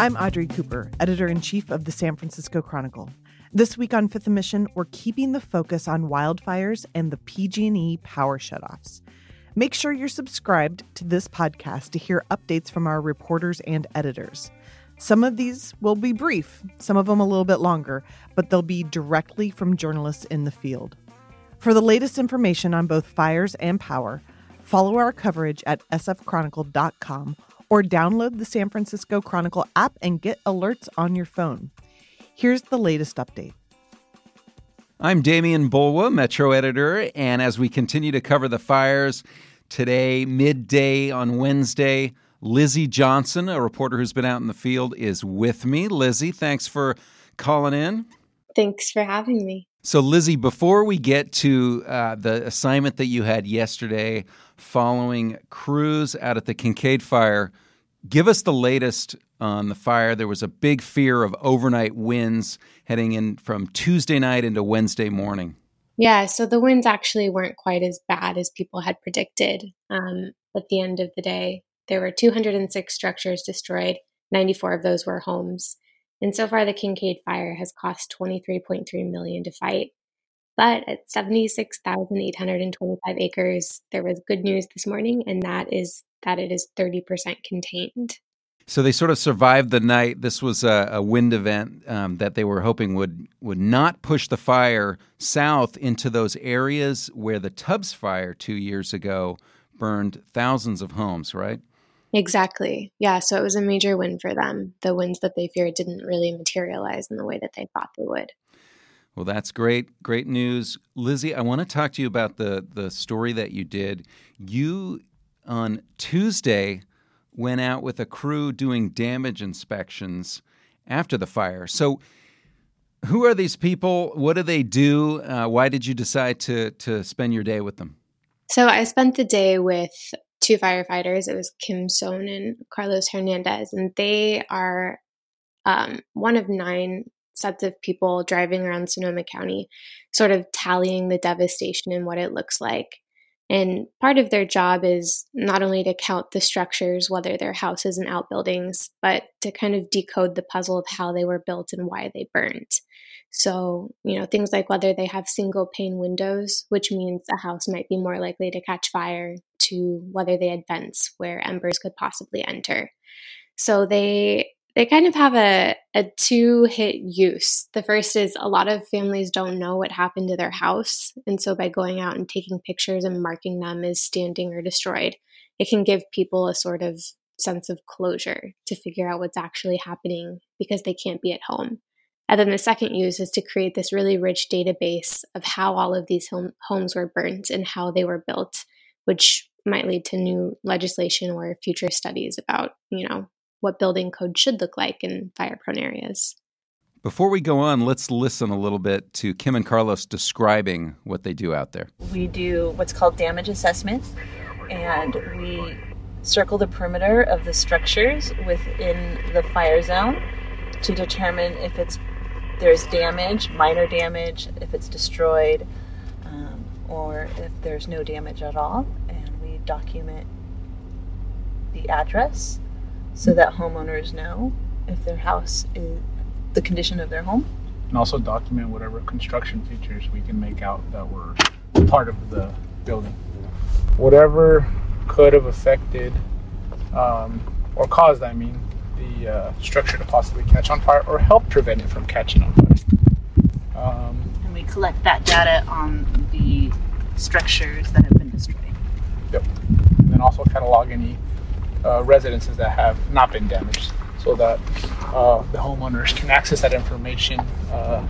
I'm Audrey Cooper, editor in chief of the San Francisco Chronicle. This week on Fifth Mission, we're keeping the focus on wildfires and the PG&E power shutoffs. Make sure you're subscribed to this podcast to hear updates from our reporters and editors. Some of these will be brief, some of them a little bit longer, but they'll be directly from journalists in the field. For the latest information on both fires and power, follow our coverage at sfchronicle.com or download the San Francisco Chronicle app and get alerts on your phone. Here's the latest update. I'm Demian Bulwa, Metro editor, and as we continue to cover the fires today, midday on Wednesday, Lizzie Johnson, a reporter who's been out in the field, is with me. Lizzie, thanks for calling in. Thanks for having me. So, Lizzie, before we get to uh, the assignment that you had yesterday following crews out at the Kincade fire, give us the latest on the fire. There was a big fear of overnight winds heading in from Tuesday night into Wednesday morning. Yeah, so the winds actually weren't quite as bad as people had predicted. Um, at the end of the day, there were 206 structures destroyed, 94 of those were homes. And so far, the Kincade fire has cost 23.3 million to fight. But at 76,825 acres, there was good news this morning, and that is that it is 30% contained. So they sort of survived the night. This was a, a wind event um, that they were hoping would would not push the fire south into those areas where the Tubbs fire two years ago burned thousands of homes. Right? Exactly. Yeah. So it was a major win for them. The winds that they feared didn't really materialize in the way that they thought they would. Well, that's great. Great news. Lizzie, I want to talk to you about the, the story that you did. You, on Tuesday, went out with a crew doing damage inspections after the fire. So, who are these people? What do they do? Uh, why did you decide to, to spend your day with them? So, I spent the day with two firefighters. It was Kim Sohn and Carlos Hernandez, and they are um, one of nine sets of people driving around Sonoma County, sort of tallying the devastation and what it looks like. And part of their job is not only to count the structures, whether they're houses and outbuildings, but to kind of decode the puzzle of how they were built and why they burned. So, you know, things like whether they have single pane windows, which means a house might be more likely to catch fire, to whether they had vents where embers could possibly enter. So they they kind of have a, a two hit use. The first is a lot of families don't know what happened to their house. And so by going out and taking pictures and marking them as standing or destroyed, it can give people a sort of sense of closure to figure out what's actually happening because they can't be at home. And then the second use is to create this really rich database of how all of these home, homes were burnt and how they were built, which might lead to new legislation or future studies about, you know, what building code should look like in fire prone areas. Before we go on, let's listen a little bit to Kim and Carlos describing what they do out there. We do what's called damage assessment, and we circle the perimeter of the structures within the fire zone to determine if it's there's damage, minor damage, if it's destroyed, um, or if there's no damage at all. And we document the address so that homeowners know if their house is the condition of their home. And also document whatever construction features we can make out that were part of the building. Whatever could have affected um, or caused, I mean, the uh, structure to possibly catch on fire or help prevent it from catching on fire. Um, and we collect that data on the structures that have been destroyed. Yep. And also catalog any uh, residences that have not been damaged so that uh, the homeowners can access that information uh,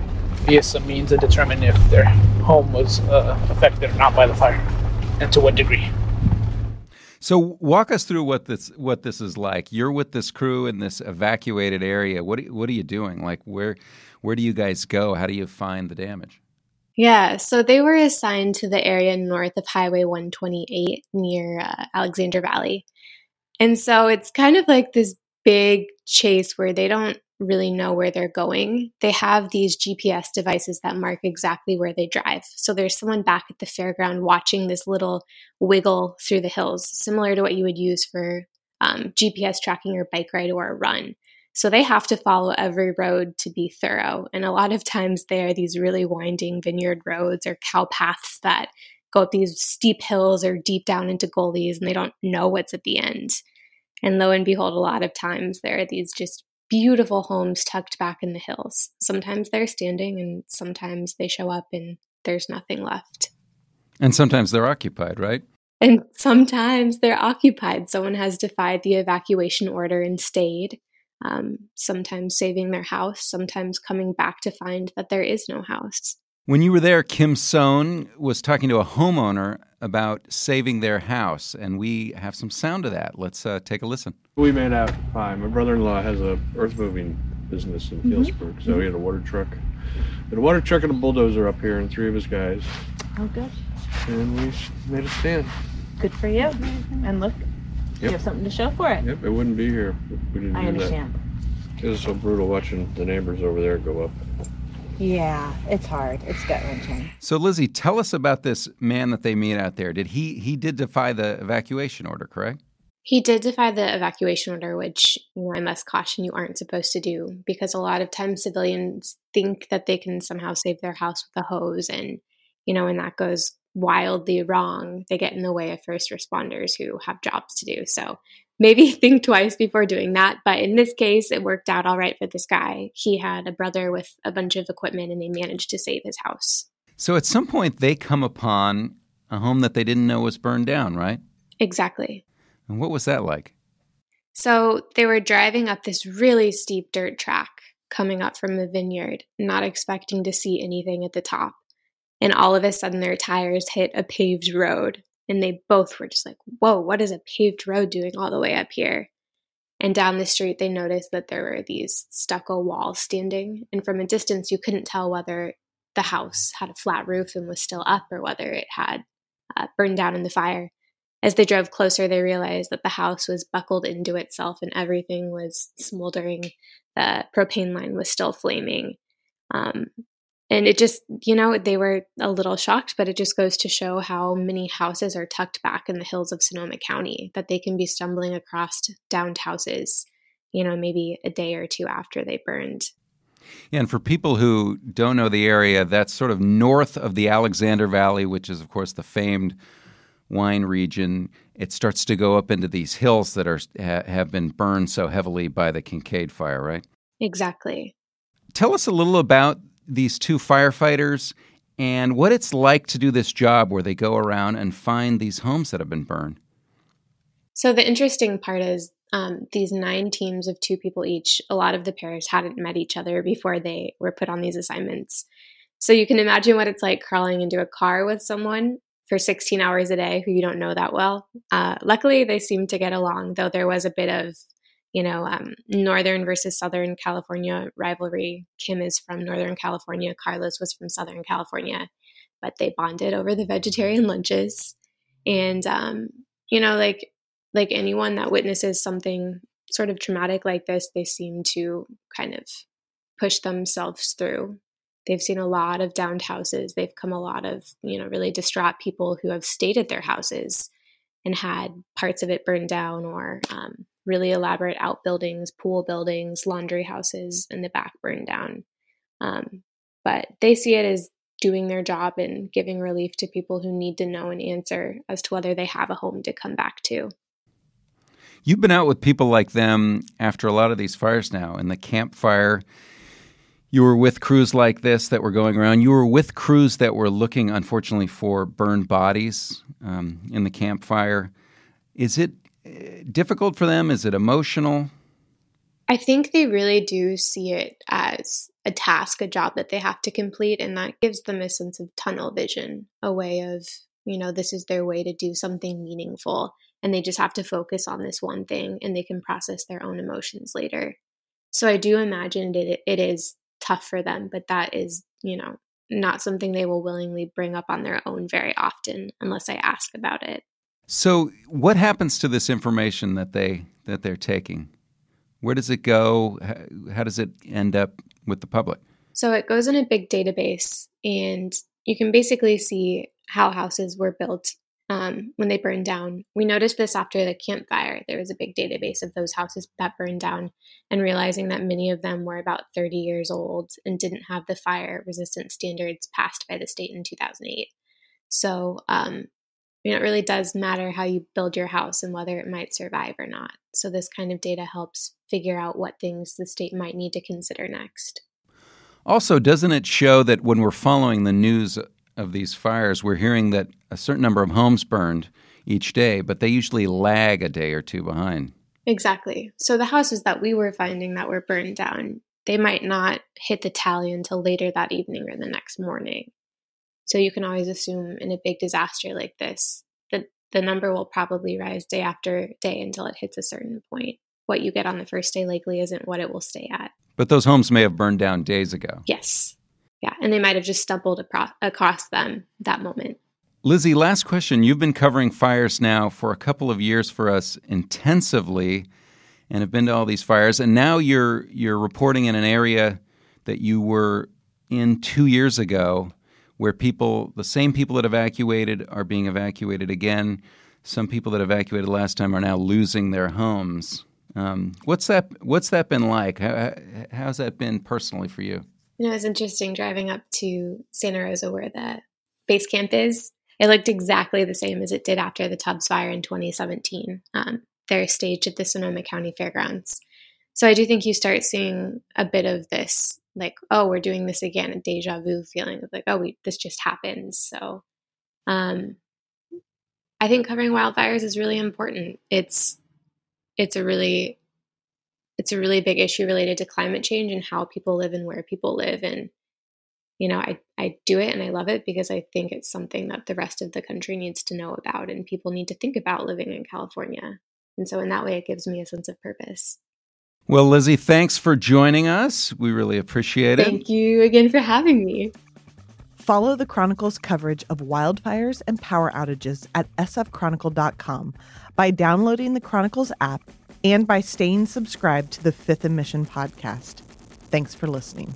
via some means and determine if their home was uh, affected or not by the fire and to what degree. So walk us through what this what this is like. You're with this crew in this evacuated area. What what are you doing? Like where where do you guys go? How do you find the damage? Yeah, so they were assigned to the area north of Highway 128 near uh, Alexander Valley. And so it's kind of like this big chase where they don't really know where they're going. They have these GPS devices that mark exactly where they drive. So there's someone back at the fairground watching this little wiggle through the hills, similar to what you would use for um, GPS tracking your bike ride or a run. So they have to follow every road to be thorough. And a lot of times there are these really winding vineyard roads or cow paths that go up these steep hills or deep down into gullies and they don't know what's at the end. And lo and behold, a lot of times there are these just beautiful homes tucked back in the hills. Sometimes they're standing and sometimes they show up and there's nothing left. And sometimes they're occupied, right? And sometimes they're occupied. Someone has defied the evacuation order and stayed, um, sometimes saving their house, sometimes coming back to find that there is no house. When you were there, Kim Sohn was talking to a homeowner about saving their house, and we have some sound of that. Let's uh, take a listen. We made out fine. My brother-in-law has a earth moving business in mm-hmm. Healdsburg, so mm-hmm. he had a water truck, had a water truck and a bulldozer up here, and three of his guys. Oh, good. And we made a stand. Good for you. And look, yep. You have something to show for it. Yep, it wouldn't be here. we didn't I understand. That. It was so brutal watching the neighbors over there go up. Yeah, it's hard. It's gut wrenching. So, Lizzie, tell us about this man that they meet out there. Did he he did defy the evacuation order, correct? He did defy the evacuation order, which you know, I must caution you aren't supposed to do because a lot of times civilians think that they can somehow save their house with a hose, and you know, when that goes wildly wrong, they get in the way of first responders who have jobs to do. So maybe think twice before doing that. But in this case, it worked out all right for this guy. He had a brother with a bunch of equipment and they managed to save his house. So at some point, they come upon a home that they didn't know was burned down, right? Exactly. And what was that like? So they were driving up this really steep dirt track coming up from the vineyard, not expecting to see anything at the top. And all of a sudden, their tires hit a paved road and they both were just like, whoa, what is a paved road doing all the way up here? And down the street, they noticed that there were these stucco walls standing. And from a distance, you couldn't tell whether the house had a flat roof and was still up or whether it had uh, burned down in the fire. As they drove closer, they realized that the house was buckled into itself and everything was smoldering. The propane line was still flaming. Um, and it just you know they were a little shocked but it just goes to show how many houses are tucked back in the hills of sonoma county that they can be stumbling across downed houses you know maybe a day or two after they burned yeah, and for people who don't know the area, that's sort of north of the Alexander Valley, which is, of course, the famed wine region. It starts to go up into these hills that are ha, have been burned so heavily by the Kincade fire, right? Exactly. Tell us a little about these two firefighters and what it's like to do this job where they go around and find these homes that have been burned. So, the interesting part is um, these nine teams of two people each, a lot of the pairs hadn't met each other before they were put on these assignments. So, you can imagine what it's like crawling into a car with someone for 16 hours a day who you don't know that well. Uh, luckily, they seemed to get along, though there was a bit of you know, um, Northern versus Southern California rivalry. Kim is from Northern California, Carlos was from Southern California, but they bonded over the vegetarian lunches. And, um, you know, like, like anyone that witnesses something sort of traumatic like this, they seem to kind of push themselves through. They've seen a lot of downed houses. They've come a lot of, you know, really distraught people who have stayed at their houses and had parts of it burned down or um, really elaborate outbuildings, pool buildings, laundry houses in the back burned down. Um, but they see it as doing their job and giving relief to people who need to know an answer as to whether they have a home to come back to. You've been out with people like them after a lot of these fires now, and the Camp Fire. You were with crews like this that were going around. You were with crews that were looking, unfortunately, for burned bodies um, in the Camp Fire. Is it difficult for them? Is it emotional? I think they really do see it as a task, a job that they have to complete, and that gives them a sense of tunnel vision, a way of, you know, this is their way to do something meaningful, and they just have to focus on this one thing and they can process their own emotions later. So I do imagine it, it is tough for them, but that is, you know, not something they will willingly bring up on their own very often unless I ask about it. So, what happens to this information that they that they're taking? Where does it go? How does it end up with the public? So it goes in a big database, and you can basically see how houses were built um, when they burned down. We noticed this after the Camp Fire. There was a big database of those houses that burned down, and realizing that many of them were about 30 years old and didn't have the fire resistant standards passed by the state in 2008. So, um, know, it really does matter how you build your house and whether it might survive or not. So, this kind of data helps figure out what things the state might need to consider next. Also, doesn't it show that when we're following the news of these fires, we're hearing that a certain number of homes burned each day, but they usually lag a day or two behind? Exactly. So the houses that we were finding that were burned down, they might not hit the tally until later that evening or the next morning. So you can always assume in a big disaster like this that the number will probably rise day after day until it hits a certain point. What you get on the first day likely isn't what it will stay at. But those homes may have burned down days ago. Yes. Yeah. And they might have just stumbled across, across them that moment. Lizzie, last question. You've been covering fires now for a couple of years for us intensively and have been to all these fires. And now you're you're reporting in an area that you were in two years ago where people the same people that evacuated are being evacuated again. Some people that evacuated last time are now losing their homes. Um, what's that? What's that been like? How, how's that been personally for you? You know, it was interesting driving up to Santa Rosa where the base camp is. It looked exactly the same as it did after the Tubbs fire in 2017. Um, they're staged at the Sonoma County Fairgrounds. So I do think you start seeing a bit of this, like, oh, we're doing this again, a deja vu feeling of like, oh, we this just happens So, um, I think covering wildfires is really important. It's it's a really it's a really big issue related to climate change and how people live and where people live and you know I, I do it and i love it because i think it's something that the rest of the country needs to know about and people need to think about living in california and so in that way it gives me a sense of purpose well lizzie thanks for joining us we really appreciate it thank you again for having me Follow the Chronicle's coverage of wildfires and power outages at sfchronicle.com by downloading the Chronicles app and by staying subscribed to the Fifth & Mission podcast. Thanks for listening.